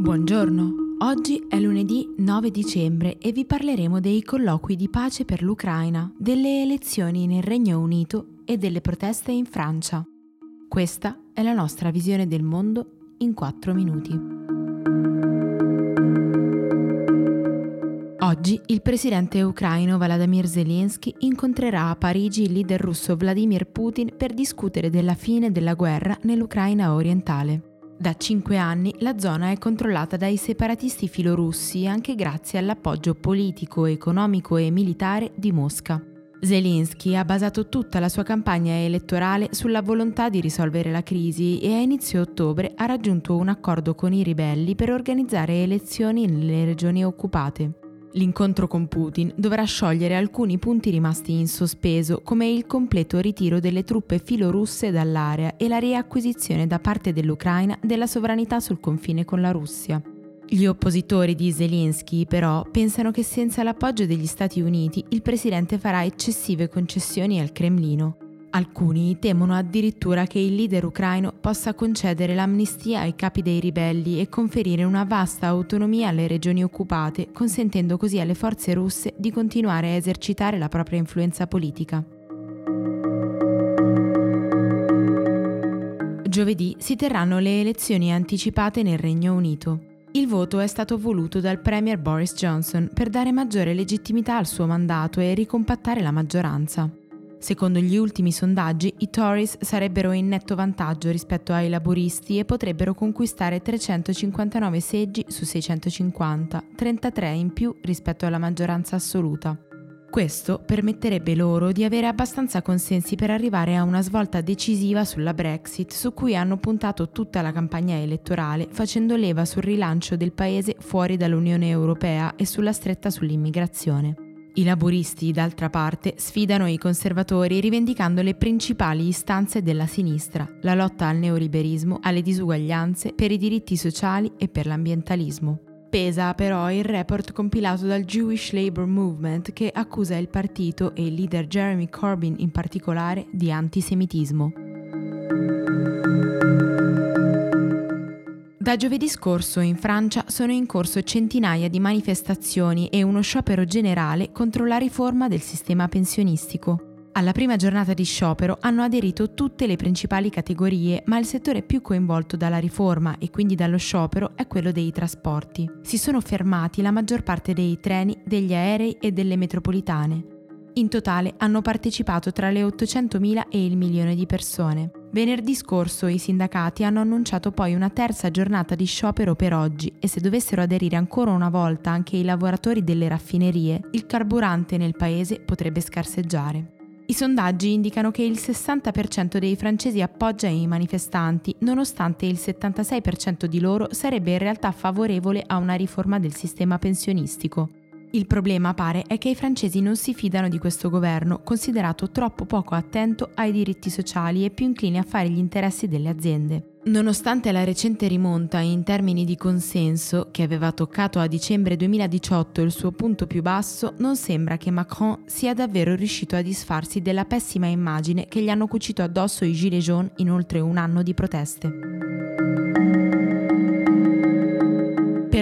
Buongiorno, oggi è lunedì 9 dicembre e vi parleremo dei colloqui di pace per l'Ucraina, delle elezioni nel Regno Unito e delle proteste in Francia. Questa è la nostra visione del mondo in 4 minuti. Oggi il presidente ucraino Vladimir Zelensky incontrerà a Parigi il leader russo Vladimir Putin per discutere della fine della guerra nell'Ucraina orientale. Da cinque anni la zona è controllata dai separatisti filorussi anche grazie all'appoggio politico, economico e militare di Mosca. Zelensky ha basato tutta la sua campagna elettorale sulla volontà di risolvere la crisi e a inizio ottobre ha raggiunto un accordo con i ribelli per organizzare elezioni nelle regioni occupate. L'incontro con Putin dovrà sciogliere alcuni punti rimasti in sospeso, come il completo ritiro delle truppe filorusse dall'area e la riacquisizione da parte dell'Ucraina della sovranità sul confine con la Russia. Gli oppositori di Zelensky, però, pensano che senza l'appoggio degli Stati Uniti il presidente farà eccessive concessioni al Cremlino. Alcuni temono addirittura che il leader ucraino possa concedere l'amnistia ai capi dei ribelli e conferire una vasta autonomia alle regioni occupate, consentendo così alle forze russe di continuare a esercitare la propria influenza politica. Giovedì si terranno le elezioni anticipate nel Regno Unito. Il voto è stato voluto dal Premier Boris Johnson per dare maggiore legittimità al suo mandato e ricompattare la maggioranza. Secondo gli ultimi sondaggi, i Tories sarebbero in netto vantaggio rispetto ai laburisti e potrebbero conquistare 359 seggi su 650, 33 in più rispetto alla maggioranza assoluta. Questo permetterebbe loro di avere abbastanza consensi per arrivare a una svolta decisiva sulla Brexit, su cui hanno puntato tutta la campagna elettorale, facendo leva sul rilancio del paese fuori dall'Unione Europea e sulla stretta sull'immigrazione. I laburisti, d'altra parte, sfidano i conservatori rivendicando le principali istanze della sinistra, la lotta al neoliberismo, alle disuguaglianze, per i diritti sociali e per l'ambientalismo. Pesa però il report compilato dal Jewish Labour Movement che accusa il partito e il leader Jeremy Corbyn in particolare di antisemitismo. Da giovedì scorso in Francia sono in corso centinaia di manifestazioni e uno sciopero generale contro la riforma del sistema pensionistico. Alla prima giornata di sciopero hanno aderito tutte le principali categorie, ma il settore più coinvolto dalla riforma e quindi dallo sciopero è quello dei trasporti. Si sono fermati la maggior parte dei treni, degli aerei e delle metropolitane. In totale hanno partecipato tra le 800.000 e il milione di persone. Venerdì scorso i sindacati hanno annunciato poi una terza giornata di sciopero per oggi e se dovessero aderire ancora una volta anche i lavoratori delle raffinerie, il carburante nel paese potrebbe scarseggiare. I sondaggi indicano che il 60% dei francesi appoggia i manifestanti, nonostante il 76% di loro sarebbe in realtà favorevole a una riforma del sistema pensionistico. Il problema pare è che i francesi non si fidano di questo governo, considerato troppo poco attento ai diritti sociali e più incline a fare gli interessi delle aziende. Nonostante la recente rimonta in termini di consenso, che aveva toccato a dicembre 2018 il suo punto più basso, non sembra che Macron sia davvero riuscito a disfarsi della pessima immagine che gli hanno cucito addosso i Gilets jaunes in oltre un anno di proteste.